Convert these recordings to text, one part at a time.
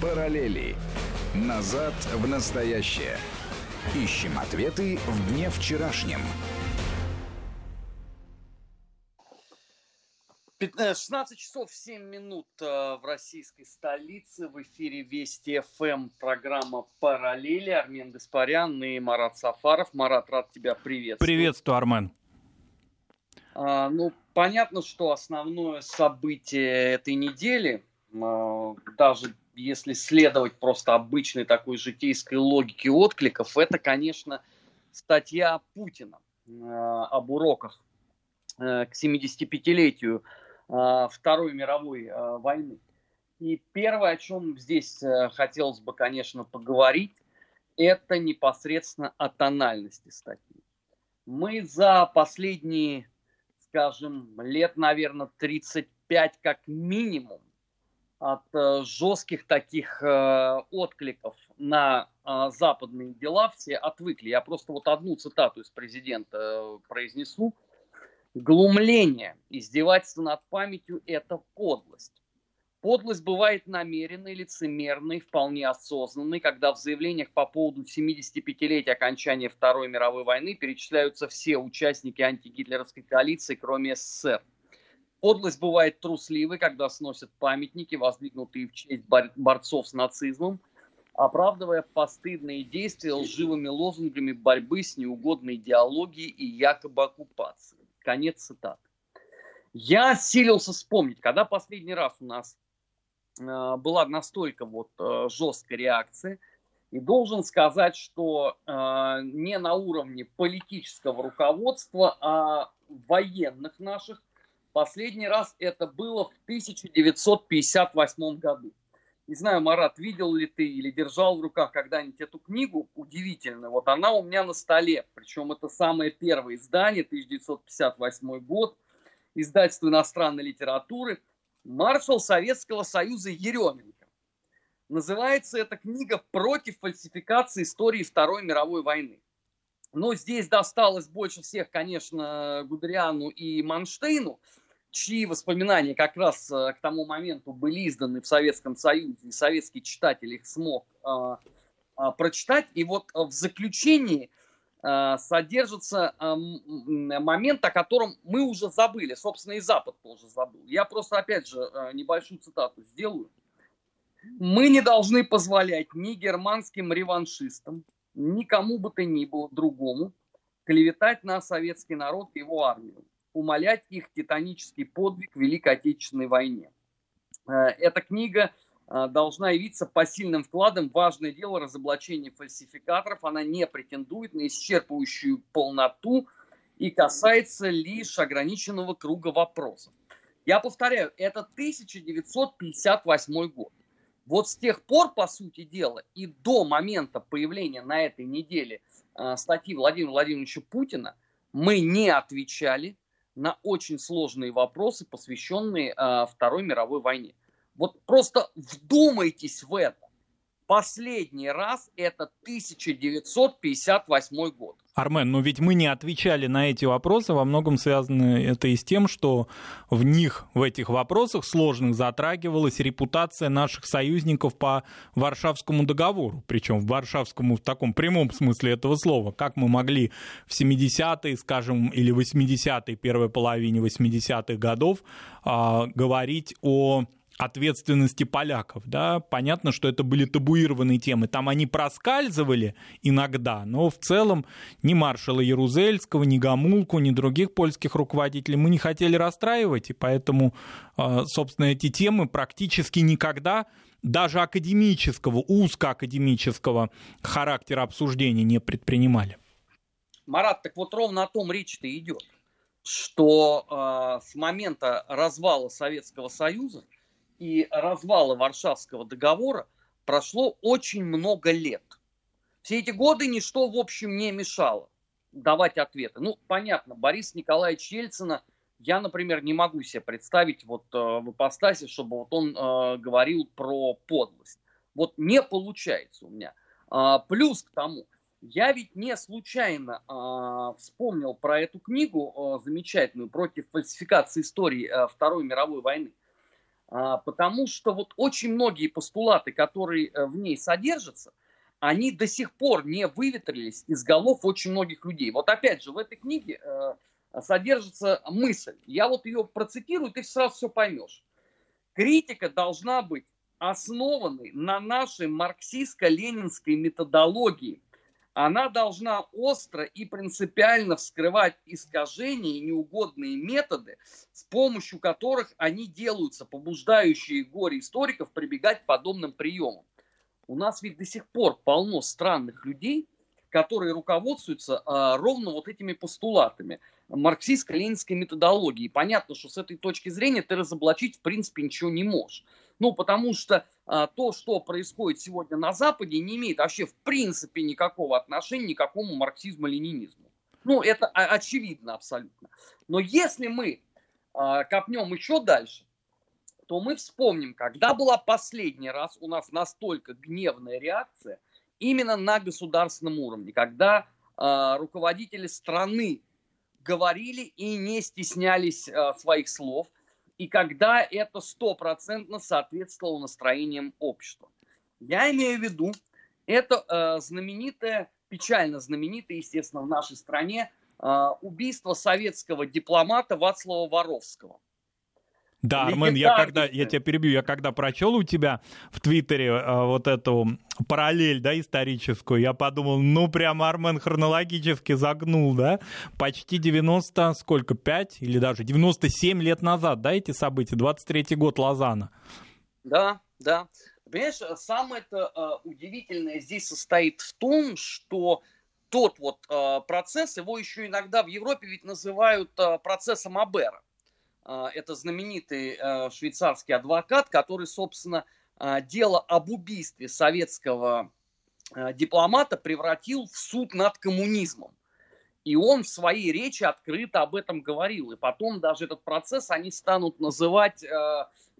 Параллели. Назад в настоящее. Ищем ответы в дне вчерашнем. 16 часов 7 минут э, в российской столице. В эфире Вести ФМ программа «Параллели». Армен Гаспарян и Марат Сафаров. Марат, рад тебя приветствовать. Приветствую, Армен. А, ну, понятно, что основное событие этой недели, а, даже если следовать просто обычной такой житейской логике откликов, это, конечно, статья Путина а, об уроках к 75-летию Второй мировой войны. И первое, о чем здесь хотелось бы, конечно, поговорить, это непосредственно о тональности статьи. Мы за последние скажем, лет, наверное, 35 как минимум от э, жестких таких э, откликов на э, западные дела все отвыкли. Я просто вот одну цитату из президента э, произнесу. Глумление, издевательство над памятью – это подлость. Подлость бывает намеренной, лицемерной, вполне осознанной, когда в заявлениях по поводу 75-летия окончания Второй мировой войны перечисляются все участники антигитлеровской коалиции, кроме СССР. Подлость бывает трусливой, когда сносят памятники, воздвигнутые в честь борцов с нацизмом, оправдывая постыдные действия лживыми лозунгами борьбы с неугодной идеологией и якобы оккупацией. Конец цитаты. Я силился вспомнить, когда последний раз у нас Э, была настолько вот э, жесткая реакция. И должен сказать, что э, не на уровне политического руководства, а военных наших. Последний раз это было в 1958 году. Не знаю, Марат, видел ли ты или держал в руках когда-нибудь эту книгу? Удивительно. Вот она у меня на столе. Причем это самое первое издание, 1958 год. Издательство иностранной литературы – маршал Советского Союза Еременко. Называется эта книга «Против фальсификации истории Второй мировой войны». Но здесь досталось больше всех, конечно, Гудериану и Манштейну, чьи воспоминания как раз э, к тому моменту были изданы в Советском Союзе, и советский читатель их смог а, а, прочитать. И вот в заключении Э, содержится момент, о котором мы уже забыли. Собственно, и Запад тоже забыл. Я просто, опять же, э, небольшую цитату сделаю. Мы не должны позволять ни германским реваншистам, ни кому бы то ни было другому клеветать на советский народ и его армию, умолять их титанический подвиг в Великой Отечественной войне. Э, эта книга а, должна явиться посильным вкладом в важное дело разоблачения фальсификаторов. Она не претендует на исчерпывающую полноту и касается лишь ограниченного круга вопросов. Я повторяю, это 1958 год. Вот с тех пор, по сути дела, и до момента появления на этой неделе э, статьи Владимира Владимировича Путина, мы не отвечали на очень сложные вопросы, посвященные э, Второй мировой войне. Вот просто вдумайтесь в это. Последний раз это 1958 год. Армен, но ведь мы не отвечали на эти вопросы, во многом связано это и с тем, что в них, в этих вопросах сложных затрагивалась репутация наших союзников по Варшавскому договору, причем в Варшавскому в таком прямом смысле этого слова. Как мы могли в 70-е, скажем, или 80-е, первой половине 80-х годов э, говорить о ответственности поляков, да, понятно, что это были табуированные темы, там они проскальзывали иногда, но в целом ни маршала Ярузельского, ни Гамулку, ни других польских руководителей мы не хотели расстраивать, и поэтому, а, собственно, эти темы практически никогда даже академического, узкоакадемического характера обсуждения не предпринимали. Марат, так вот ровно о том речь-то идет, что э, с момента развала Советского Союза и развала Варшавского договора прошло очень много лет. Все эти годы ничто, в общем, не мешало давать ответы. Ну, понятно, Борис Николаевич Ельцина, я, например, не могу себе представить вот э, в ипостасе, чтобы вот он э, говорил про подлость. Вот не получается у меня. А, плюс к тому, я ведь не случайно а, вспомнил про эту книгу а, замечательную против фальсификации истории а, Второй мировой войны. А, потому что вот очень многие постулаты, которые э, в ней содержатся, они до сих пор не выветрились из голов очень многих людей. Вот опять же, в этой книге э, содержится мысль. Я вот ее процитирую, ты сразу все поймешь. Критика должна быть основанной на нашей марксистско-ленинской методологии. Она должна остро и принципиально вскрывать искажения и неугодные методы, с помощью которых они делаются, побуждающие горе историков прибегать к подобным приемам. У нас ведь до сих пор полно странных людей, которые руководствуются а, ровно вот этими постулатами марксистско-ленинской методологии. Понятно, что с этой точки зрения ты разоблачить в принципе ничего не можешь. Ну, потому что а, то, что происходит сегодня на Западе, не имеет вообще в принципе никакого отношения ни к какому марксизму-ленинизму. Ну, это очевидно абсолютно. Но если мы а, копнем еще дальше, то мы вспомним, когда была последний раз у нас настолько гневная реакция именно на государственном уровне, когда э, руководители страны говорили и не стеснялись э, своих слов, и когда это стопроцентно соответствовало настроениям общества. Я имею в виду, это э, знаменитое, печально знаменитое, естественно, в нашей стране э, убийство советского дипломата Вацлава Воровского. Да, Армен, я когда, я тебя перебью, я когда прочел у тебя в Твиттере э, вот эту параллель, да, историческую, я подумал, ну, прям Армен хронологически загнул, да, почти 90, сколько, 5 или даже 97 лет назад, да, эти события, 23-й год Лозана. Да, да. Понимаешь, самое-то э, удивительное здесь состоит в том, что тот вот э, процесс, его еще иногда в Европе ведь называют э, процессом Абера. А, это знаменитый э, швейцарский адвокат, который, собственно, а, дело об убийстве советского э, дипломата превратил в суд над коммунизмом. И он в своей речи открыто об этом говорил. И потом даже этот процесс они станут называть э,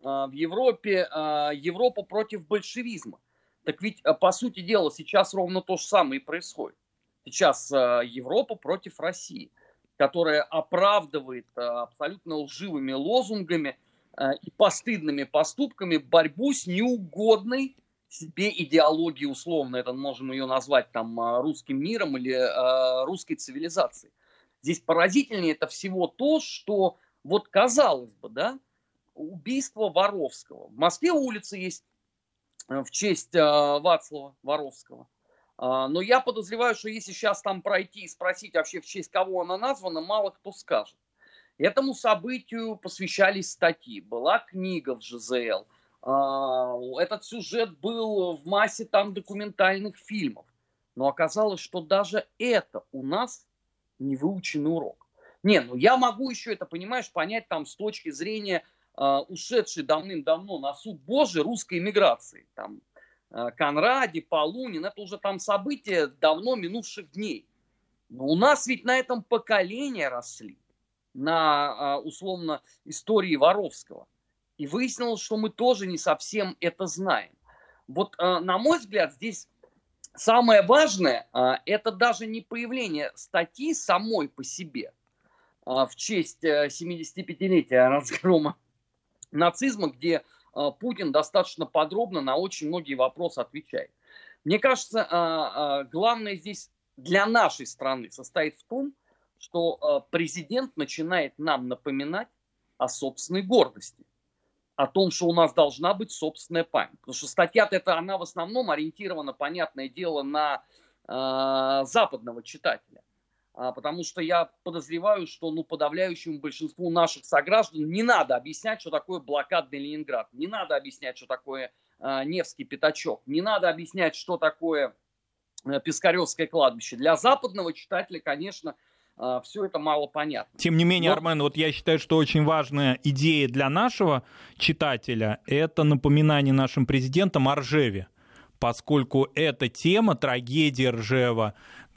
в Европе Европа против большевизма. Так ведь, по сути дела, сейчас ровно то же самое и происходит. Сейчас Европа против России которая оправдывает э, абсолютно лживыми лозунгами э, и постыдными поступками борьбу с неугодной себе идеологией, условно, это можем ее назвать там э, русским миром или русской цивилизацией. Здесь поразительнее это всего то, что вот казалось бы, да, убийство Воровского. В Москве улица есть в честь Вацлава Воровского. А, но я подозреваю, что если сейчас там пройти и спросить вообще, в честь кого она названа, мало кто скажет. Этому событию посвящались статьи. Была книга в ЖЗЛ. А, этот сюжет был в массе там документальных фильмов. Но оказалось, что даже это у нас не выученный урок. Не, ну я могу еще это, понимаешь, понять там с точки зрения uh, ушедшей давным-давно на суд Божий русской иммиграции. Там Э, Конраде, Полунин, это уже там события давно минувших дней. Но у нас ведь на этом поколение росли, на, а, условно, истории Воровского. И выяснилось, что мы тоже не совсем это знаем. Вот, э, на мой взгляд, здесь самое важное, э, это даже не появление статьи самой по себе в честь 75-летия разгрома нацизма, где Путин достаточно подробно на очень многие вопросы отвечает. Мне кажется, а, а, главное здесь для нашей страны состоит в том, что президент начинает нам напоминать о собственной гордости, о том, что у нас должна быть собственная память. Потому что статья-то это она в основном ориентирована, понятное дело, на западного читателя. А, потому что я подозреваю, что ну, подавляющему большинству наших сограждан не надо объяснять, что такое блокадный Ленинград, не надо объяснять, что такое э, Невский пятачок, не надо объяснять, что такое э, Пискаревское кладбище. Для западного читателя, конечно, э, все это мало понятно. Тем не менее, Но... Армен, вот я считаю, что очень важная идея для нашего читателя – это напоминание нашим президентам о Ржеве поскольку эта тема, трагедия Ржева, а,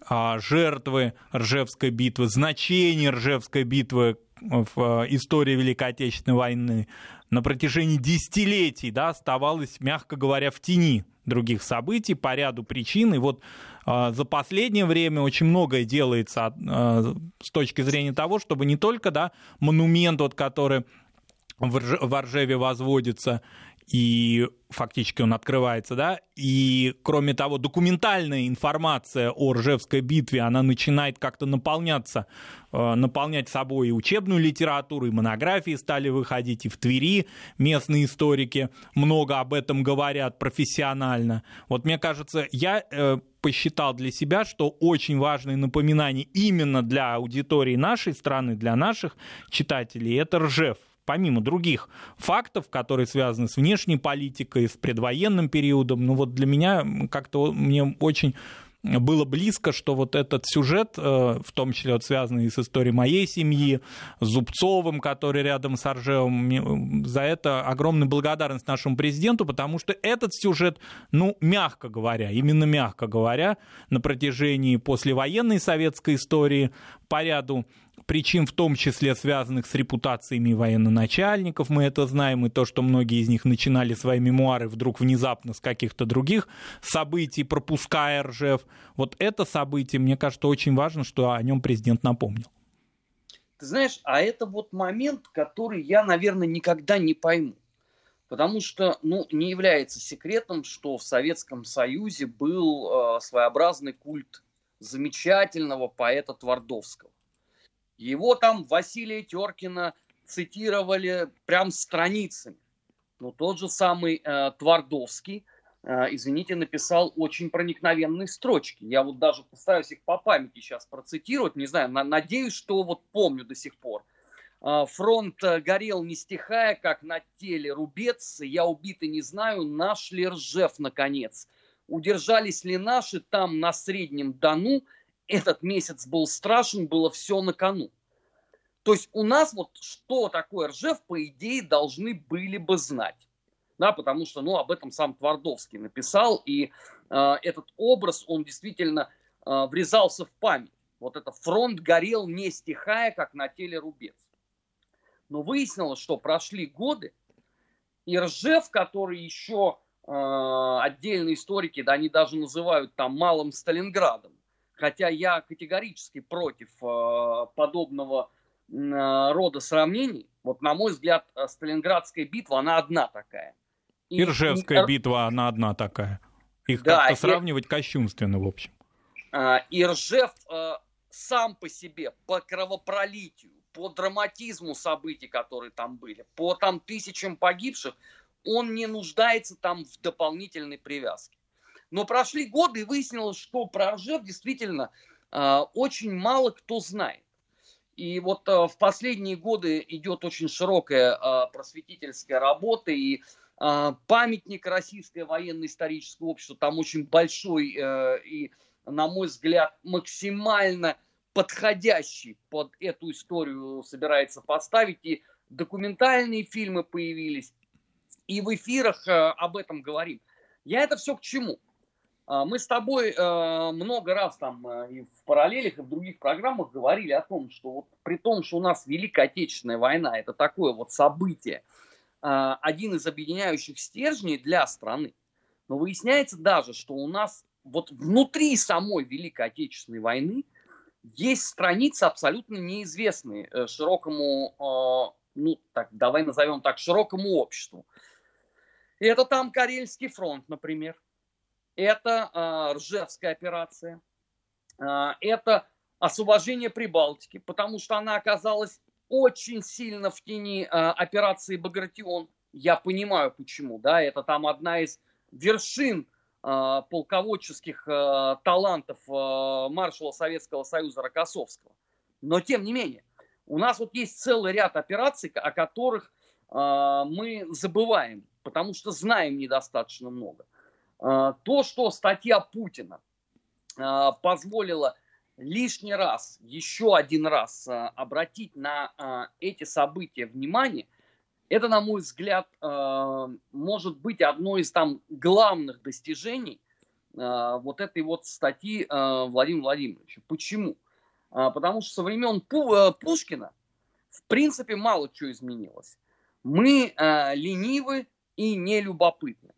жертвы Ржевской битвы, значение Ржевской битвы в а, истории Великой Отечественной войны на протяжении десятилетий да, оставалось, мягко говоря, в тени других событий по ряду причин. И вот э, за последнее время очень многое делается э, с точки зрения того, чтобы не только да, монумент, вот, который в Ржеве возводится, и фактически он открывается, да, и кроме того, документальная информация о Ржевской битве, она начинает как-то наполняться, э, наполнять собой и учебную литературу, и монографии стали выходить, и в Твери местные историки много об этом говорят профессионально. Вот мне кажется, я э, посчитал для себя, что очень важное напоминание именно для аудитории нашей страны, для наших читателей, это Ржев помимо других фактов, которые связаны с внешней политикой, с предвоенным периодом, ну вот для меня как-то мне очень было близко, что вот этот сюжет, э, в том числе вот связанный с историей моей семьи, с Зубцовым, который рядом с Аржевым, за это огромная благодарность нашему президенту, потому что этот сюжет, ну, мягко говоря, именно мягко говоря, на протяжении послевоенной советской истории по ряду причин, в том числе связанных с репутациями военноначальников, мы это знаем, и то, что многие из них начинали свои мемуары вдруг внезапно с каких-то других событий, пропуская Ржев. Вот это событие, мне кажется, очень важно, что о нем президент напомнил. Ты знаешь, а это вот момент, который я, наверное, никогда не пойму. Потому что, ну, не является секретом, что в Советском Союзе был э, своеобразный культ замечательного поэта Твардовского. Его там Василия Теркина цитировали прям страницами. Но тот же самый э, Твардовский, э, извините, написал очень проникновенные строчки. Я вот даже постараюсь их по памяти сейчас процитировать. Не знаю, на, надеюсь, что вот помню до сих пор. Э, Фронт э, горел не стихая, как на теле рубец. Я убит и не знаю, наш ли Ржев, наконец. Удержались ли наши там на Среднем Дону – этот месяц был страшен, было все на кону. То есть у нас вот что такое Ржев, по идее, должны были бы знать. Да, потому что, ну, об этом сам Твардовский написал, и э, этот образ, он действительно э, врезался в память. Вот это фронт горел не стихая, как на теле рубец. Но выяснилось, что прошли годы, и Ржев, который еще э, отдельные историки, да, они даже называют там малым Сталинградом, Хотя я категорически против э, подобного э, рода сравнений. Вот, на мой взгляд, э, Сталинградская битва, она одна такая. И, Иржевская и... битва, она одна такая. Их да, как-то сравнивать и... кощунственно, в общем. И Ржев сам по себе, по кровопролитию, по драматизму событий, которые там были, по там тысячам погибших, он не нуждается там в дополнительной привязке. Но прошли годы и выяснилось, что про Ржев действительно э, очень мало кто знает. И вот э, в последние годы идет очень широкая э, просветительская работа, и памятник Российское военно-историческое общество там очень большой э, и, на мой взгляд, максимально подходящий под эту историю собирается поставить. И документальные фильмы появились, и в эфирах э, об этом говорим. Я это все к чему? А, мы с тобой э, много раз там э, и в параллелях, и в других программах говорили о том, что вот при том, что у нас Великая Отечественная война, это такое вот событие, э, один из объединяющих стержней для страны, но выясняется даже, что у нас вот внутри самой Великой Отечественной войны есть страницы абсолютно неизвестные широкому, ну так, давай назовем так, широкому обществу. И это там Карельский фронт, например – это э, Ржевская операция, э, это освобождение Прибалтики, потому что она оказалась очень сильно в тени э, операции Багратион. Я понимаю почему, да, это там одна из вершин э, полководческих э, талантов э, маршала Советского Союза Рокоссовского. Но тем не менее, у нас вот есть целый ряд операций, о которых э, мы забываем, потому что знаем недостаточно много. А, то, что статья Путина а, позволила лишний раз, еще один раз а, обратить на эти события внимание, это, на мой взгляд, может быть одно из там главных достижений вот этой вот статьи Владимира Владимировича. Почему? Потому что со времен Пушкина в принципе мало чего изменилось. Мы ленивы и нелюбопытны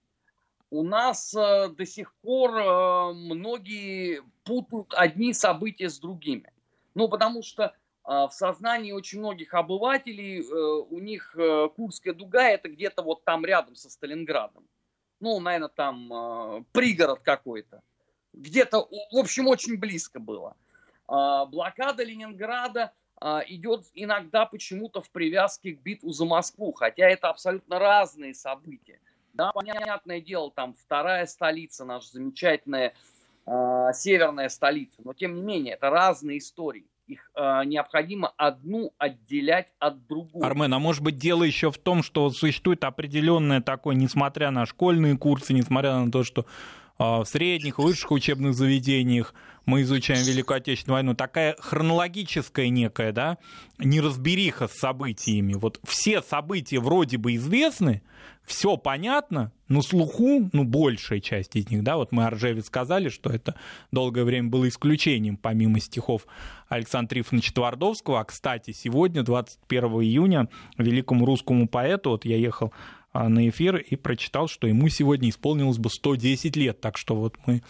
у нас э, до сих пор э, многие путают одни события с другими. Ну, потому что в сознании очень многих обывателей у них Курская дуга это где-то вот там рядом со Сталинградом. Ну, наверное, там пригород какой-то. Где-то, в общем, очень близко было. Блокада Ленинграда идет иногда почему-то в привязке к битву за Москву, хотя это абсолютно разные события. Да, понятное дело, там вторая столица, наша замечательная э, северная столица, но тем не менее, это разные истории. Их э, необходимо одну отделять от другой. Армен, а может быть дело еще в том, что существует определенное такое, несмотря на школьные курсы, несмотря на то, что в средних, высших учебных заведениях мы изучаем Великую Отечественную войну, такая хронологическая некая, да, неразбериха с событиями. Вот все события вроде бы известны, все понятно, но слуху, ну, большая часть из них, да, вот мы о сказали, что это долгое время было исключением, помимо стихов Александра Трифоновича Твардовского, а, кстати, сегодня, 21 июня, великому русскому поэту, вот я ехал а, на эфир и прочитал, что ему сегодня исполнилось бы 110 лет. Так что вот мы а,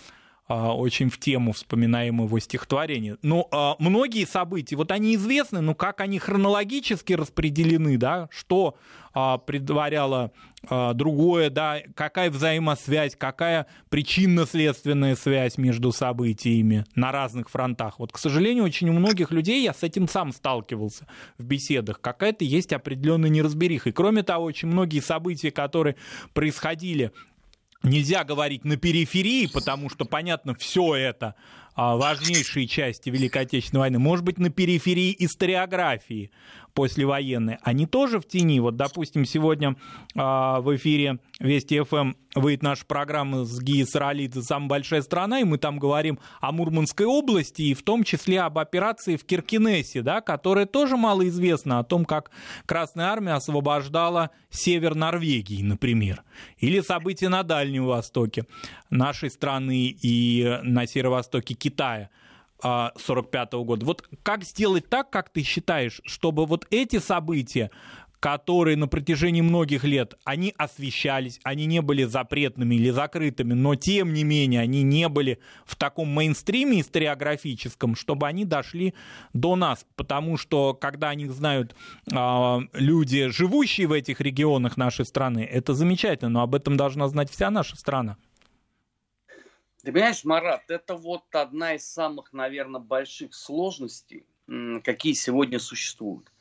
очень в тему вспоминаем его стихотворение. Но а, многие события, вот они известны, но как они хронологически распределены, да, что а, предваряло а, другое, да, какая взаимосвязь, какая причинно-следственная связь между событиями на разных фронтах. Вот, к сожалению, очень у многих людей я с этим сам сталкивался в беседах. Какая-то есть определенная неразбериха. И кроме того, очень многие события, которые происходили нельзя говорить на периферии, потому что, понятно, все это важнейшие части Великой Отечественной войны, может быть, на периферии историографии послевоенной, они тоже в тени. Вот, допустим, сегодня а, в эфире Вести ФМ выйдет наша программа с Гией Саралидзе «Самая большая страна», и мы там говорим о Мурманской области, и в том числе об операции в Киркинессе, да, которая тоже мало известна, о том, как Красная Армия освобождала север Норвегии, например, или события на Дальнем Востоке нашей страны и на северо-востоке Китая – 1945 года. Вот как сделать так, как ты считаешь, чтобы вот эти события, которые на протяжении многих лет, они освещались, они не были запретными или закрытыми, но тем не менее они не были в таком мейнстриме историографическом, чтобы они дошли до нас. Потому что когда о них знают э, люди, живущие в этих регионах нашей страны, это замечательно, но об этом должна знать вся наша страна. Ты понимаешь, Марат, это вот одна из самых, наверное, больших сложностей, какие сегодня существуют.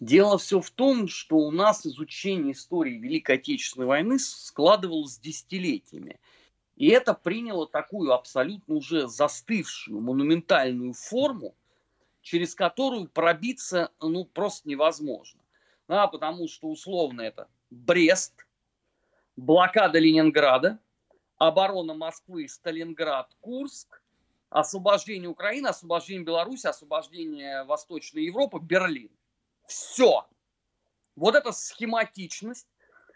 Дело все в том, что у нас изучение истории Великой Отечественной войны складывалось десятилетиями. И это приняло такую абсолютно уже застывшую, монументальную форму, через которую пробиться ну, просто невозможно. Да, потому что условно это Брест, блокада Ленинграда – оборона Москвы, Сталинград, Курск, освобождение Украины, освобождение Беларуси, освобождение Восточной Европы, Берлин. Все. Вот эта схематичность,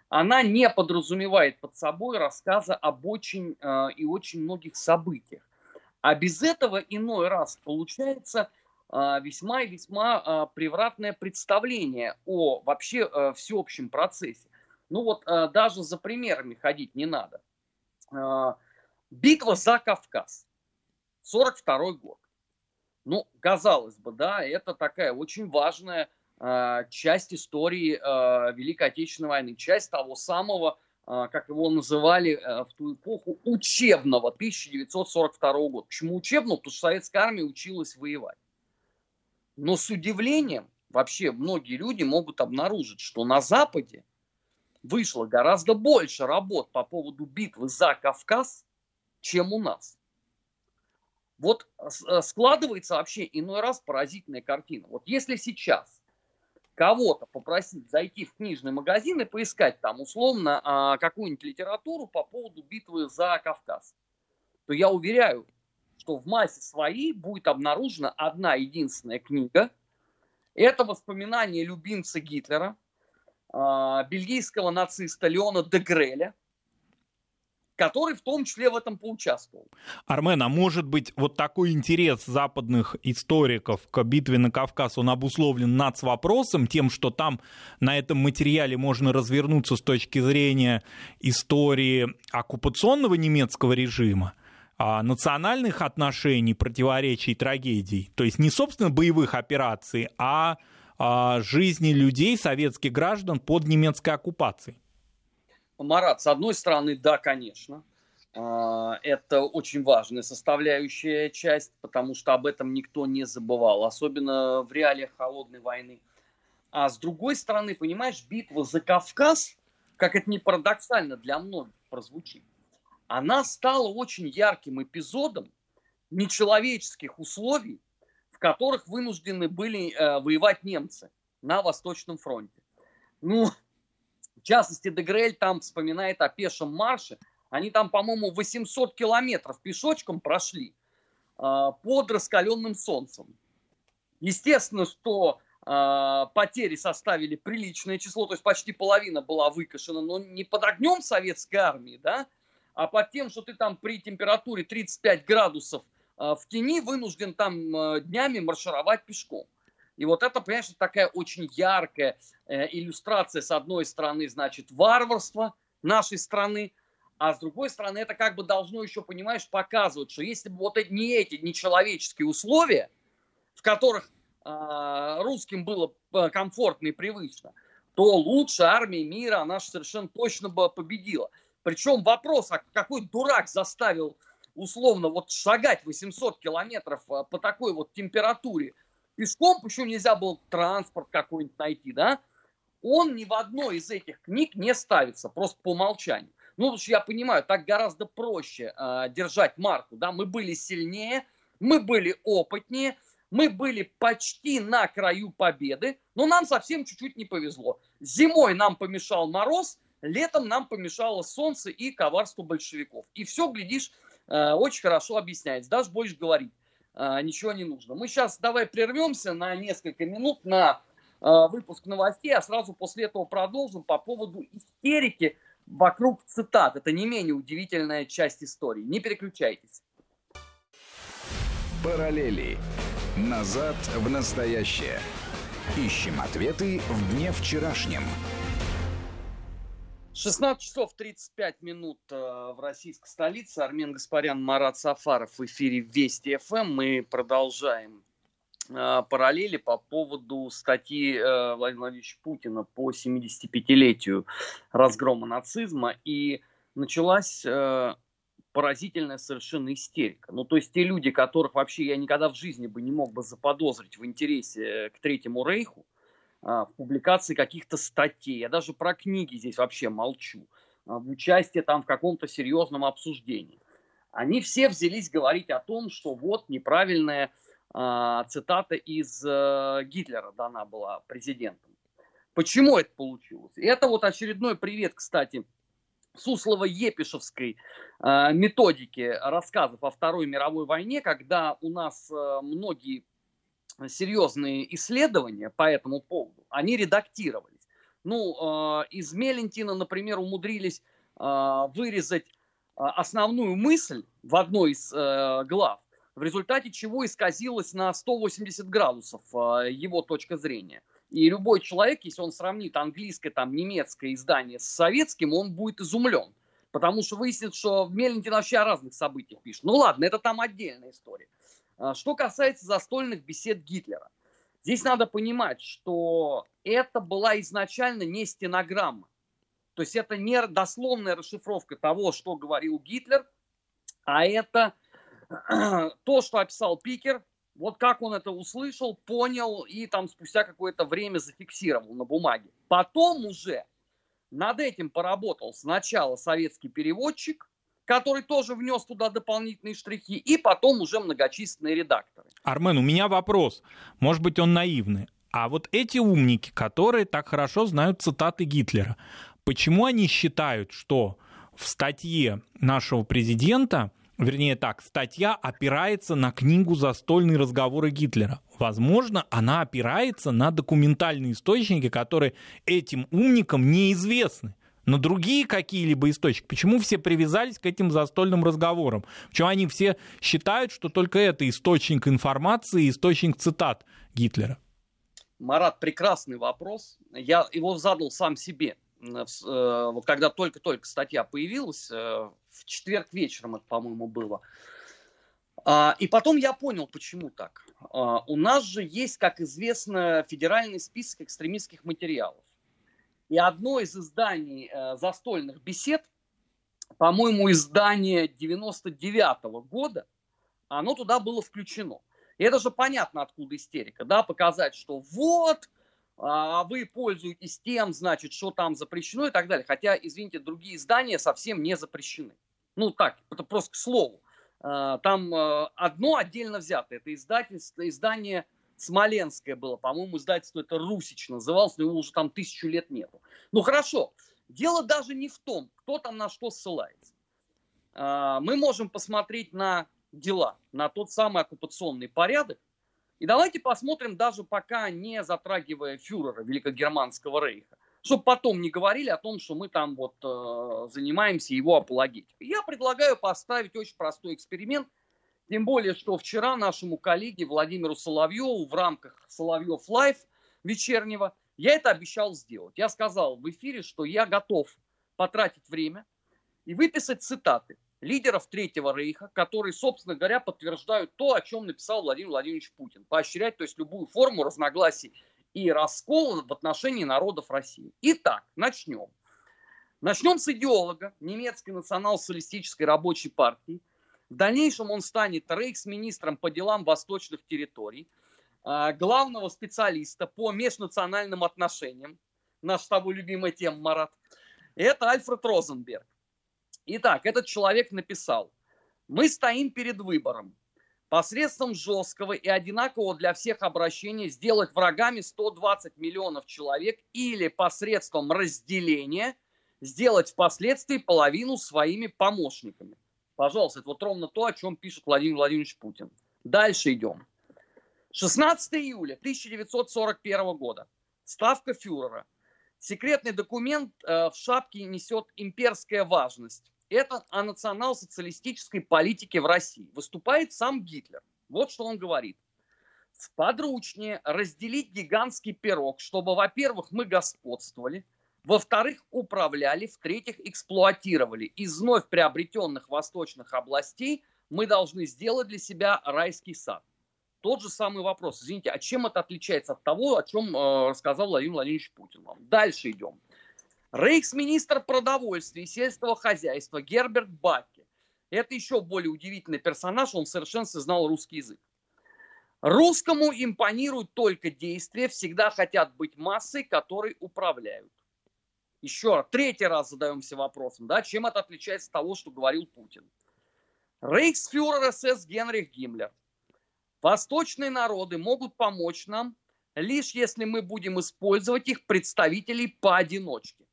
она не подразумевает под собой рассказа об очень э, и очень многих событиях. А без этого иной раз получается э, весьма и весьма э, превратное представление о вообще э, всеобщем процессе. Ну вот э, даже за примерами ходить не надо. А, битва за Кавказ. 42 год. Ну, казалось бы, да, это такая очень важная э, часть истории э, Великой Отечественной войны, часть того самого, как его называли э, в ту эпоху, учебного 1942 года. Почему учебного? Потому что советская армия училась воевать. Но с удивлением вообще многие люди могут обнаружить, что на Западе вышло гораздо больше работ по поводу битвы за Кавказ, чем у нас. Вот э, складывается вообще иной раз поразительная картина. Вот если сейчас кого-то попросить зайти в книжный магазин и поискать там условно а, какую-нибудь литературу по поводу битвы за Кавказ, то я уверяю, что в массе своей будет обнаружена одна единственная книга. Это воспоминания любимца Гитлера, бельгийского нациста Леона де Греля, который в том числе в этом поучаствовал. Армен, а может быть вот такой интерес западных историков к битве на Кавказ, он обусловлен над вопросом, тем, что там на этом материале можно развернуться с точки зрения истории оккупационного немецкого режима, а, национальных отношений, противоречий, трагедий, то есть не, собственно, боевых операций, а, а жизни людей, советских граждан под немецкой оккупацией? Марат, с одной стороны, да, конечно. А, это очень важная составляющая часть, потому что об этом никто не забывал, особенно в реалиях холодной войны. А с другой стороны, понимаешь, битва за Кавказ, как это не парадоксально для многих прозвучит, она стала очень ярким эпизодом нечеловеческих условий, в которых вынуждены были э, воевать немцы на Восточном фронте. Ну, в частности, Дегрель там вспоминает о пешем марше. Они там, по-моему, 800 километров пешочком прошли э, под раскаленным солнцем. Естественно, что э, потери составили приличное число, то есть почти половина была выкашена, но не под огнем советской армии, да, а под тем, что ты там при температуре 35 градусов в тени вынужден там э, днями маршировать пешком. И вот это, понимаешь, такая очень яркая э, иллюстрация, с одной стороны, значит, варварства нашей страны, а с другой стороны, это как бы должно еще, понимаешь, показывать, что если бы вот не эти нечеловеческие условия, в которых э, русским было комфортно и привычно, то лучше армия мира, она же совершенно точно бы победила. Причем вопрос, а какой дурак заставил условно вот шагать 800 километров а, по такой вот температуре пешком, почему нельзя был транспорт какой-нибудь найти, да? Он ни в одной из этих книг не ставится, просто по умолчанию. Ну, потому что я понимаю, так гораздо проще э, держать марку, да, мы были сильнее, мы были опытнее, мы были почти на краю победы, но нам совсем чуть-чуть не повезло. Зимой нам помешал мороз, Летом нам помешало солнце и коварство большевиков. И все, глядишь, очень хорошо объясняется. Даже больше говорить э, ничего не нужно. Мы сейчас давай прервемся на несколько минут на э, выпуск новостей, а сразу после этого продолжим по поводу истерики вокруг цитат. Это не менее удивительная часть истории. Не переключайтесь. Параллели. Назад в настоящее. Ищем ответы в дне вчерашнем. 16 часов 35 минут э, в российской столице. Армен Гаспарян, Марат Сафаров в эфире Вести ФМ. Эм. Мы продолжаем э, параллели по поводу статьи э, Владимира Владимировича Путина по 75-летию разгрома нацизма. И началась поразительная совершенно истерика. Ну, то есть те люди, которых вообще я никогда в жизни бы не мог бы заподозрить в интересе к Третьему Рейху, в публикации каких-то статей, я даже про книги здесь вообще молчу, а, в участие там в каком-то серьезном обсуждении. Они все взялись говорить о том, что вот неправильная э, цитата из э, Гитлера дана была президентом. Почему это получилось? Это вот очередной привет, кстати, Суслово-Епишевской э, методики рассказов о Второй мировой войне, когда у нас э, многие серьезные исследования по этому поводу, они редактировались. Ну, э, из Мелентина, например, умудрились э, вырезать э, основную мысль в одной из глав, в результате чего исказилась на 180 градусов его точка зрения. И любой человек, если он сравнит английское, там, немецкое издание с советским, он будет изумлен. Потому что выяснит, что Мелентин вообще о разных событиях пишет. Ну ладно, это там отдельная история. А, что касается застольных бесед Гитлера, здесь надо понимать, что это была изначально не стенограмма. То есть это не дословная расшифровка того, что говорил Гитлер, а это то, что описал Пикер, вот как он это услышал, понял и там спустя какое-то время зафиксировал на бумаге. Потом уже над этим поработал сначала советский переводчик, который тоже внес туда дополнительные штрихи, и потом уже многочисленные редакторы. Армен, у меня вопрос. Может быть, он наивный. А вот эти умники, которые так хорошо знают цитаты Гитлера, почему они считают, что в статье нашего президента, вернее так, статья опирается на книгу «Застольные разговоры Гитлера». Возможно, она опирается на документальные источники, которые этим умникам неизвестны на другие какие-либо источники. Почему все привязались к этим застольным разговорам? Почему они все считают, что только это источник информации, источник цитат Гитлера? Марат, прекрасный вопрос. Я его задал сам себе. вот когда только-только статья появилась, в четверг вечером это, по-моему, было. А, и потом я понял, почему так. А, у нас же есть, как известно, федеральный список экстремистских материалов. И одно из изданий э, застольных бесед, по-моему, издание 99 -го года, оно туда было включено. И это же понятно, откуда истерика, да, показать, что вот, а вы пользуетесь тем, значит, что там запрещено и так далее. Хотя, извините, другие издания совсем не запрещены. Ну так, это просто к слову. А, там а, одно отдельно взятое. Это издательство, издание Смоленское было. По-моему, издательство это Русич называлось, но его уже там тысячу лет нету. Ну хорошо, дело даже не в том, кто там на что ссылается. А, мы можем посмотреть на дела, на тот самый оккупационный порядок. И давайте посмотрим, даже пока не затрагивая фюрера Великогерманского рейха, чтобы потом не говорили о том, что мы там вот э, занимаемся его апологетикой. Я предлагаю поставить очень простой эксперимент, тем более, что вчера нашему коллеге Владимиру Соловьеву в рамках Соловьев Лайф вечернего я это обещал сделать. Я сказал в эфире, что я готов потратить время и выписать цитаты лидеров Третьего Рейха, которые, собственно говоря, подтверждают то, о чем написал Владимир Владимирович Путин. Поощрять, то есть любую форму разногласий и раскол в отношении народов России. Итак, начнем. Начнем с идеолога немецкой национал-социалистической рабочей партии. В дальнейшем он станет рейхсминистром по делам восточных территорий, а, главного специалиста по межнациональным отношениям. Наш с тобой любимая тема, Марат. Это Альфред Розенберг. Итак, этот человек написал, мы стоим перед выбором посредством жесткого и одинакового для всех обращения сделать врагами 120 миллионов человек или посредством разделения сделать впоследствии половину своими помощниками. Пожалуйста, это вот ровно то, о чем пишет Владимир Владимирович Путин. Дальше идем. 16 июля 1941 года. Ставка фюрера. Секретный документ э, в шапке несет имперская важность это о национал-социалистической политике в России. Выступает сам Гитлер. Вот что он говорит. Подручнее разделить гигантский пирог, чтобы, во-первых, мы господствовали, во-вторых, управляли, в-третьих, эксплуатировали. Из вновь приобретенных восточных областей мы должны сделать для себя райский сад. Тот же самый вопрос. Извините, а чем это отличается от того, о чем э, рассказал Владимир Владимирович Путин вам? Дальше идем. Рейхсминистр продовольствия и сельского хозяйства Герберт Бакки. Это еще более удивительный персонаж, он совершенно знал русский язык. Русскому импонируют только действия, всегда хотят быть массой, которой управляют. Еще раз, третий раз задаемся вопросом, да, чем это отличается от того, что говорил Путин. Рейхсфюрер СС Генрих Гиммлер. Восточные народы могут помочь нам, лишь если мы будем использовать их представителей поодиночке.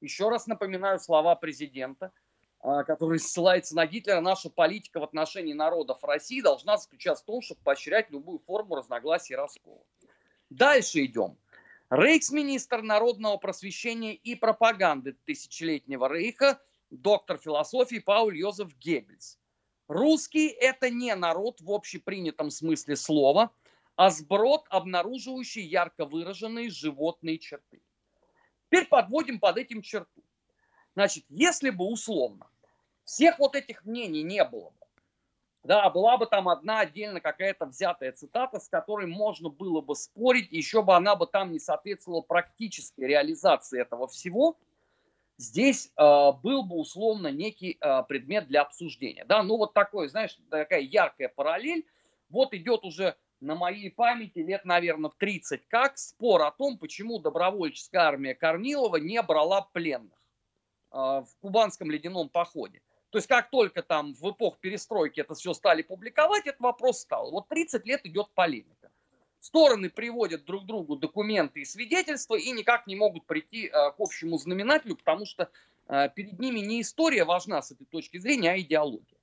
Еще раз напоминаю слова президента, а, который ссылается на Гитлера. Наша политика в отношении народов России должна заключаться в том, чтобы поощрять любую форму разногласий и раскола. Дальше идем. Рейхсминистр народного просвещения и пропаганды тысячелетнего рейха, доктор философии Пауль Йозеф Геббельс. Русский – это не народ в общепринятом смысле слова, а сброд, обнаруживающий ярко выраженные животные черты. Теперь подводим под этим черту. Значит, если бы условно всех вот этих мнений не было бы, да, была бы там одна отдельно какая-то взятая цитата, с которой можно было бы спорить, еще бы она бы там не соответствовала практической реализации этого всего, здесь э, был бы условно некий э, предмет для обсуждения. Да, ну вот такой, знаешь, такая яркая параллель. Вот идет уже на моей памяти лет, наверное, 30 как спор о том, почему добровольческая армия Корнилова не брала пленных э, в кубанском ледяном походе. То есть как только там в эпоху перестройки это все стали публиковать, этот вопрос стал. Вот 30 лет идет полемика. Стороны приводят друг другу документы и свидетельства и никак не могут прийти э, к общему знаменателю, потому что э, перед ними не история важна с этой точки зрения, а идеология.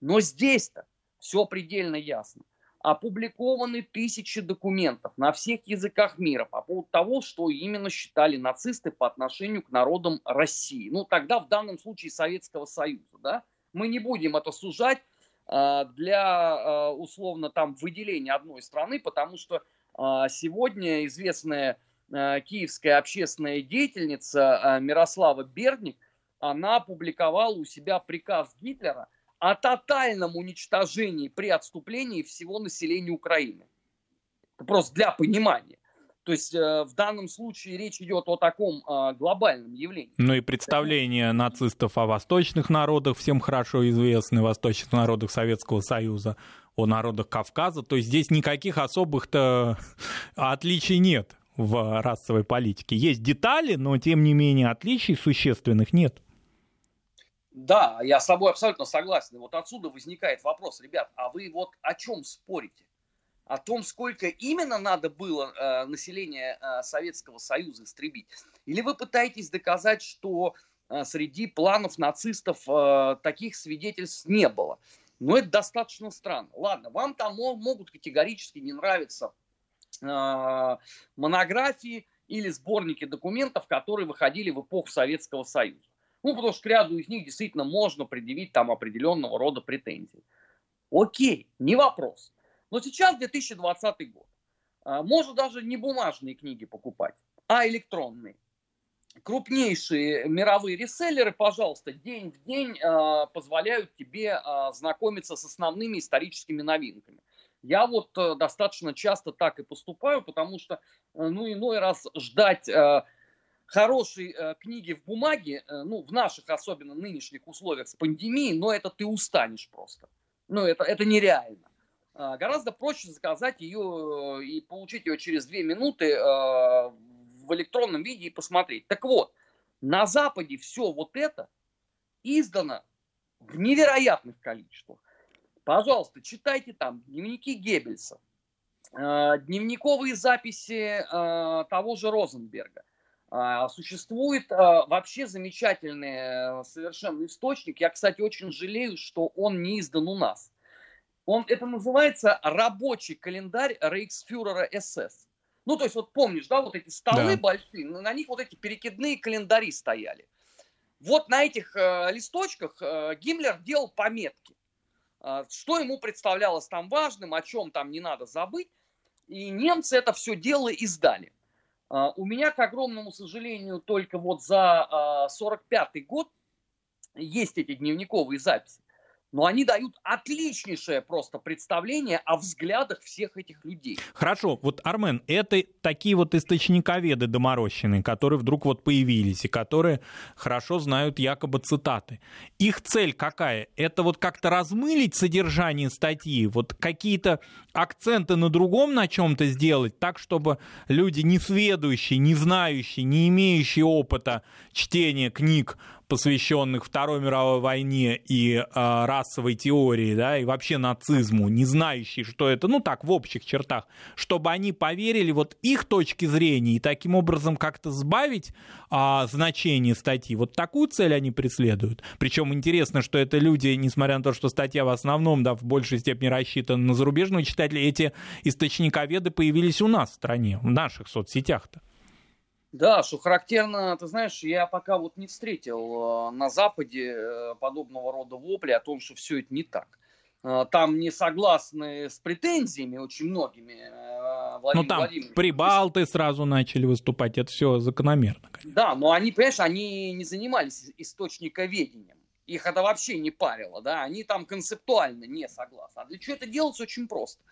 Но здесь-то все предельно ясно опубликованы тысячи документов на всех языках мира по поводу того, что именно считали нацисты по отношению к народам России. Ну, тогда в данном случае Советского Союза. Да? Мы не будем это сужать э, для, э, условно, там, выделения одной страны, потому что э, сегодня известная киевская общественная деятельница Мирослава Бердник, она опубликовала у себя приказ Гитлера о тотальном уничтожении при отступлении всего населения Украины. Просто для понимания. То есть э, в данном случае речь идет о таком э, глобальном явлении. Ну и представления нацистов о восточных народах всем хорошо известны, восточных народах Советского Союза, о народах Кавказа. То есть здесь никаких особых-то отличий нет в расовой политике. Есть детали, но тем не менее отличий существенных нет. Да, я с тобой абсолютно согласен. Вот отсюда возникает вопрос, ребят, а вы вот о чем спорите? О том, сколько именно надо было э, население э, Советского Союза истребить? Или вы пытаетесь доказать, что э, среди планов нацистов э, таких свидетельств не было? Ну, это достаточно странно. Ладно, вам там могут категорически не нравиться э, монографии или сборники документов, которые выходили в эпоху Советского Союза. Ну, потому что к ряду из них действительно можно предъявить там определенного рода претензии. Окей, не вопрос. Но сейчас 2020 год. А, можно даже не бумажные книги покупать, а электронные. Крупнейшие мировые реселлеры, пожалуйста, день в день э, позволяют тебе э, знакомиться с основными историческими новинками. Я вот э, достаточно часто так и поступаю, потому что, э, ну, иной раз ждать э, хорошей э, книги в бумаге, э, ну, в наших особенно нынешних условиях с пандемией, но это ты устанешь просто. Ну, это, это нереально. Э, гораздо проще заказать ее э, и получить ее через две минуты э, в электронном виде и посмотреть. Так вот, на Западе все вот это издано в невероятных количествах. Пожалуйста, читайте там дневники Геббельса, э, дневниковые записи э, того же Розенберга – существует а, вообще замечательный э, совершенно источник. Я, кстати, очень жалею, что он не издан у нас. Он, это называется рабочий календарь рейхсфюрера СС. Ну, то есть, вот помнишь, да, вот эти столы да. большие, на них вот эти перекидные календари стояли. Вот на этих э, листочках э, Гиммлер делал пометки, э, что ему представлялось там важным, о чем там не надо забыть. И немцы это все дело издали. А, у меня, к огромному сожалению, только вот за 45-й а, год есть эти дневниковые записи но они дают отличнейшее просто представление о взглядах всех этих людей. Хорошо, вот, Армен, это такие вот источниковеды доморощенные, которые вдруг вот появились, и которые хорошо знают якобы цитаты. Их цель какая? Это вот как-то размылить содержание статьи, вот какие-то акценты на другом на чем-то сделать, так, чтобы люди не сведущие, не знающие, не имеющие опыта чтения книг посвященных Второй мировой войне и э, расовой теории, да, и вообще нацизму, не знающие, что это, ну так, в общих чертах, чтобы они поверили вот их точки зрения и таким образом как-то сбавить э, значение статьи. Вот такую цель они преследуют. Причем интересно, что это люди, несмотря на то, что статья в основном, да, в большей степени рассчитана на зарубежного читателя, эти источниковеды появились у нас в стране, в наших соцсетях-то. Да, что характерно, ты знаешь, я пока вот не встретил э, на Западе э, подобного рода вопли о том, что все это не так. Э, там не согласны с претензиями очень многими. Владимир ну там прибалты сразу начали выступать, это все закономерно. Конечно. Да, но они, понимаешь, они не занимались источниковедением. Их это вообще не парило, да, они там концептуально не согласны. А для чего это делается очень просто.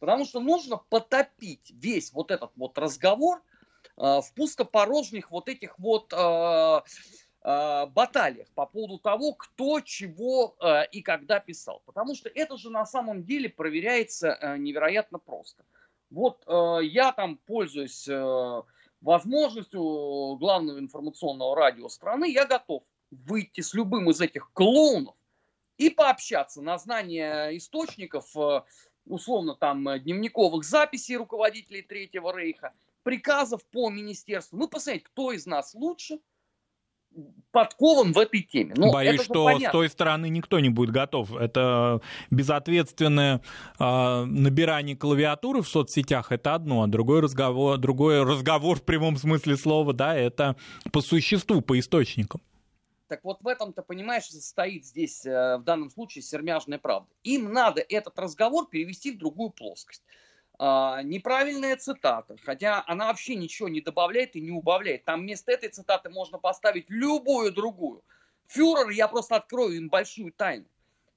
Потому что нужно потопить весь вот этот вот разговор – в пустопорожних вот этих вот э, э, баталиях по поводу того, кто чего и когда писал. Потому что это же на самом деле проверяется невероятно просто. Вот я там пользуюсь возможностью главного информационного радио страны, я готов выйти с любым из этих клоунов и пообщаться на знание источников, условно там дневниковых записей руководителей Третьего Рейха приказов по министерству. Ну, посмотрите, кто из нас лучше подкован в этой теме. Но Боюсь, что понятно. с той стороны никто не будет готов. Это безответственное э, набирание клавиатуры в соцсетях это одно, а другой разговор, другой разговор в прямом смысле слова, да, это по существу, по источникам. Так вот в этом-то, понимаешь, состоит здесь э, в данном случае сермяжная правда. Им надо этот разговор перевести в другую плоскость. А, неправильная цитата, хотя она вообще ничего не добавляет и не убавляет. Там вместо этой цитаты можно поставить любую другую. Фюрер, я просто открою им большую тайну.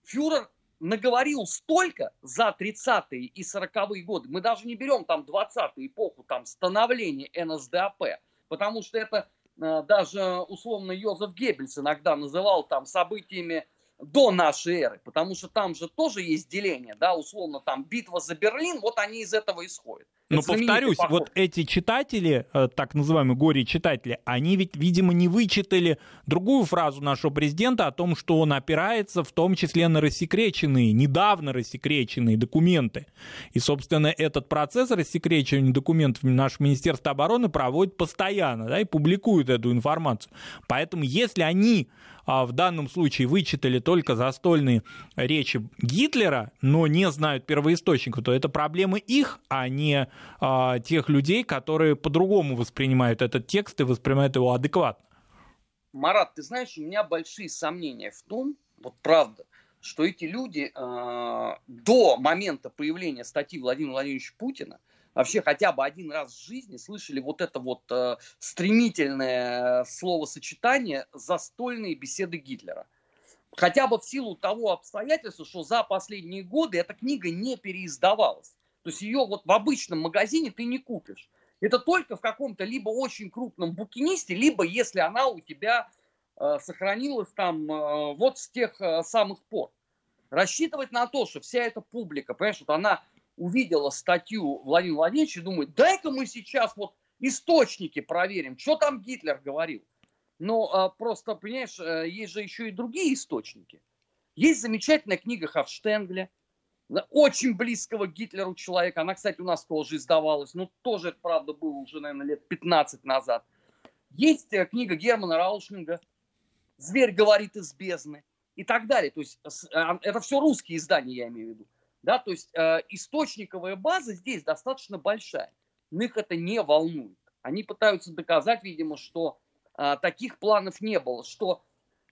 Фюрер наговорил столько за 30-е и 40-е годы. Мы даже не берем там 20-ю эпоху, там становления НСДАП, потому что это э, даже условно Йозеф Геббельс иногда называл там событиями до нашей эры, потому что там же тоже есть деление, да, условно там битва за Берлин, вот они из этого исходят. Но повторюсь, поход. вот эти читатели, э, так называемые горе-читатели, они ведь, видимо, не вычитали другую фразу нашего президента о том, что он опирается в том числе на рассекреченные, недавно рассекреченные документы. И, собственно, этот процесс рассекречивания документов наше Министерство обороны проводит постоянно, да, и публикует эту информацию. Поэтому, если они а, в данном случае вычитали только застольные речи Гитлера, но не знают первоисточников, то это проблемы их, а не а, тех людей, которые по-другому воспринимают этот текст и воспринимают его адекватно. Марат, ты знаешь, у меня большие сомнения в том, вот правда, что эти люди э, до момента появления статьи Владимира Владимировича Путина вообще хотя бы один раз в жизни слышали вот это вот э, стремительное словосочетание «застольные беседы Гитлера». Хотя бы в силу того обстоятельства, что за последние годы эта книга не переиздавалась. То есть ее вот в обычном магазине ты не купишь. Это только в каком-то либо очень крупном букинисте, либо если она у тебя э, сохранилась там э, вот с тех э, самых пор. Рассчитывать на то, что вся эта публика, понимаешь, вот она увидела статью Владимира Владимировича и думает, дай-ка мы сейчас вот источники проверим, что там Гитлер говорил. Но а, просто, понимаешь, э, есть же еще и другие источники. Есть замечательная книга Хавштенгля, очень близкого Гитлеру человека. Она, кстати, у нас тоже издавалась. Ну, тоже, правда, было уже, наверное, лет 15 назад. Есть э, книга Германа Раушнинга «Зверь говорит из бездны» и так далее. То есть а, это все русские издания, я имею в виду. Да, то есть э, источниковая база здесь достаточно большая. Но их это не волнует. Они пытаются доказать, видимо, что э, таких планов не было, что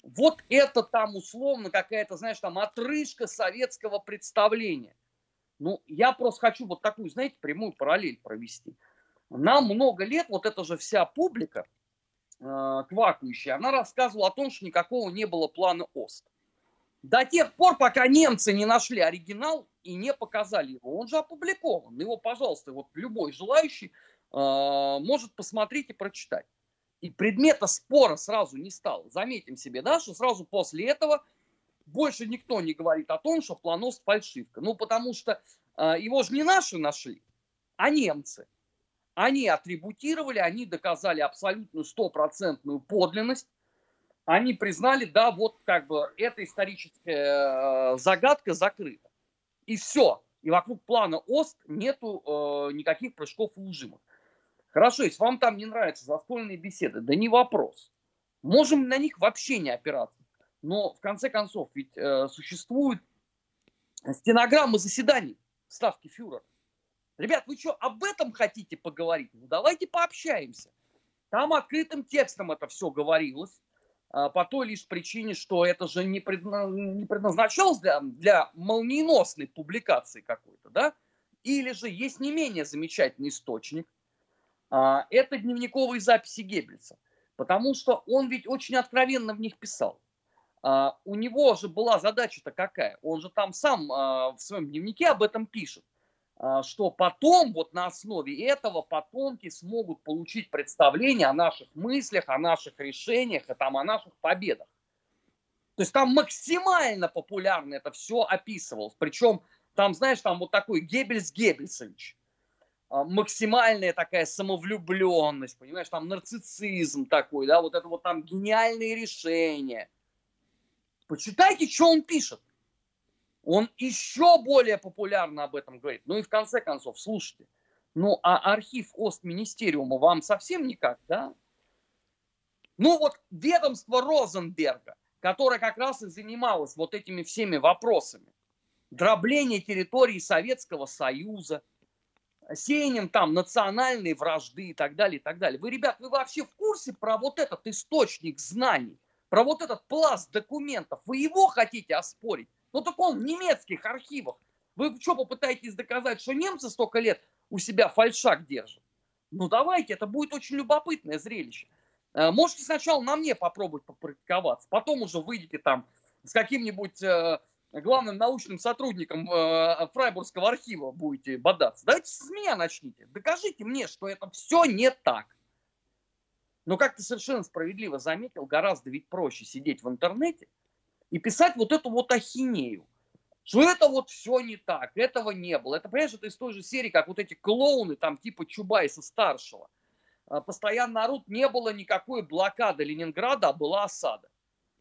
вот это там условно какая-то, знаешь, там отрыжка советского представления. Ну, я просто хочу вот такую, знаете, прямую параллель провести. Нам много лет вот эта же вся публика, э, квакающая, она рассказывала о том, что никакого не было плана ОСТ. До тех пор, пока немцы не нашли оригинал и не показали его. Он же опубликован. Его, пожалуйста, вот любой желающий э, может посмотреть и прочитать. И предмета спора сразу не стало. Заметим себе, да, что сразу после этого больше никто не говорит о том, что Планост фальшивка. Ну, потому что э, его же не наши нашли, а немцы. Они атрибутировали, они доказали абсолютную стопроцентную подлинность. Они признали, да, вот как бы эта историческая э, загадка закрыта. И все. И вокруг плана ОСТ нету э, никаких прыжков и ужимок. Хорошо, если вам там не нравятся застольные беседы, да не вопрос. Можем на них вообще не опираться. Но в конце концов, ведь э, существуют стенограммы заседаний ставки фюрера. Ребят, вы что, об этом хотите поговорить? Ну давайте пообщаемся. Там открытым текстом это все говорилось. А, по той лишь причине, что это же не, не предназначалось для, для молниеносной публикации какой-то, да? Или же есть не менее замечательный источник – это дневниковые записи Геббельса, потому что он ведь очень откровенно в них писал. А, у него же была задача-то какая? Он же там сам а, в своем дневнике об этом пишет, что потом вот на основе этого потомки смогут получить представление о наших мыслях, о наших решениях и там о наших победах. То есть там максимально популярно это все описывалось. Причем там, знаешь, там вот такой Геббельс Геббельсович. А, максимальная такая самовлюбленность, понимаешь, там нарциссизм такой, да, вот это вот там гениальные решения. Почитайте, что он пишет. Он еще более популярно об этом говорит. Ну и в конце концов, слушайте, ну а архив Остминистериума вам совсем никак, да? Ну вот ведомство Розенберга, которое как раз и занималось вот этими всеми вопросами. Дробление территории Советского Союза – сеянием там национальной вражды и так далее, и так далее. Вы, ребят, вы вообще в курсе про вот этот источник знаний, про вот этот пласт документов? Вы его хотите оспорить? Ну так он в немецких архивах Вы что, попытаетесь доказать, что немцы столько лет у себя фальшак держат? Ну давайте, это будет очень любопытное зрелище. Э, можете сначала на мне попробовать попрактиковаться, потом уже выйдете там с каким-нибудь э, главным научным сотрудником э, Фрайбургского архива будете бодаться. Давайте с меня начните. Докажите мне, что это все не так. Но как ты совершенно справедливо заметил, гораздо ведь проще сидеть в интернете и писать вот эту вот ахинею. Что это вот все не так, этого не было. Это, понимаешь, это из той же серии, как вот эти клоуны, там типа Чубайса старшего. А, постоянно орут, не было никакой блокады Ленинграда, а была осада.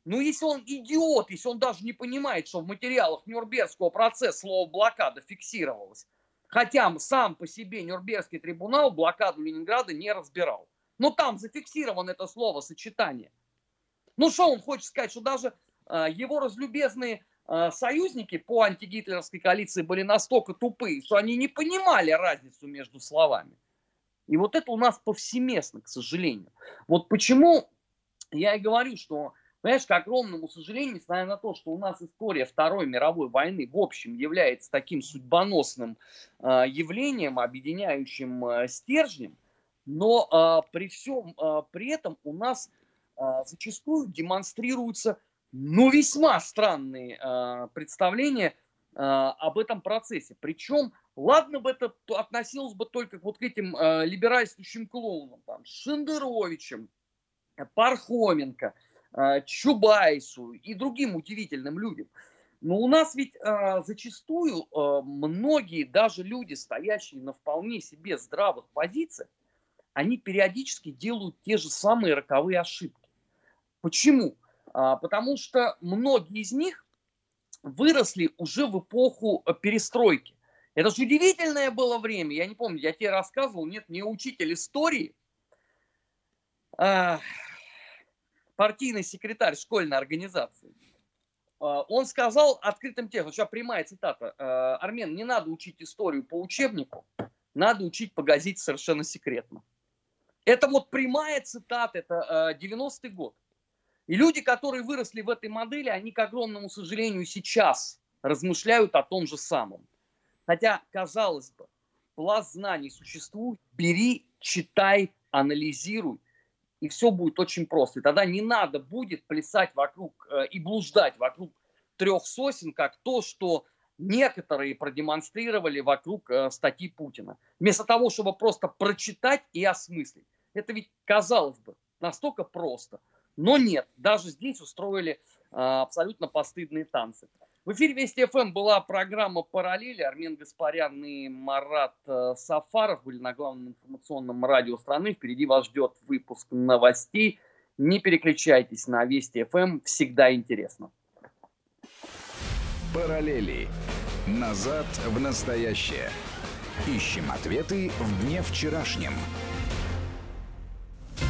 Ну, если он идиот, если он даже не понимает, что в материалах Нюрнбергского процесса слово блокада фиксировалось, хотя сам по себе Нюрнбергский трибунал блокаду Ленинграда не разбирал. Но там зафиксировано это слово, сочетание. Ну, что он хочет сказать, что даже э, его разлюбезные э, союзники по антигитлеровской коалиции были настолько тупые, что они не понимали разницу между словами. И вот это у нас повсеместно, к сожалению. Вот почему я и говорю, что Понимаешь, к огромному сожалению, несмотря на то, что у нас история Второй мировой войны в общем является таким судьбоносным э, явлением, объединяющим э, стержнем, но э, при всем э, при этом у нас э, зачастую демонстрируются ну, весьма странные э, представления э, об этом процессе. Причем, ладно бы это относилось бы только вот к этим э, либеральствующим клоунам, там, Шендеровичем, Пархоменко – Чубайсу и другим удивительным людям. Но у нас ведь э, зачастую э, многие, даже люди, стоящие на вполне себе здравых позициях, они периодически делают те же самые роковые ошибки. Почему? А, потому что многие из них выросли уже в эпоху э, перестройки. Это же удивительное было время. Я не помню, я тебе рассказывал, нет, мне учитель истории. А, партийный секретарь школьной организации, а, он сказал открытым текстом, сейчас прямая цитата, «А, Армен, не надо учить историю по учебнику, надо учить по газете совершенно секретно. Это вот прямая цитата, это 90-й а, год. И люди, которые выросли в этой модели, они, к огромному сожалению, сейчас размышляют о том же самом. Хотя, казалось бы, пласт знаний существует, бери, читай, анализируй, и все будет очень просто. И тогда не надо будет плясать вокруг э, и блуждать вокруг трех сосен, как то, что некоторые продемонстрировали вокруг э, статьи Путина. Вместо того, чтобы просто прочитать и осмыслить. Это ведь, казалось бы, настолько просто. Но нет, даже здесь устроили э, абсолютно постыдные танцы. В эфире Вести ФМ была программа «Параллели». Армен Гаспарян и Марат э, Сафаров были на главном информационном радио страны. Впереди вас ждет выпуск новостей. Не переключайтесь на Вести ФМ. Всегда интересно. «Параллели. Назад в настоящее». Ищем ответы в дне вчерашнем –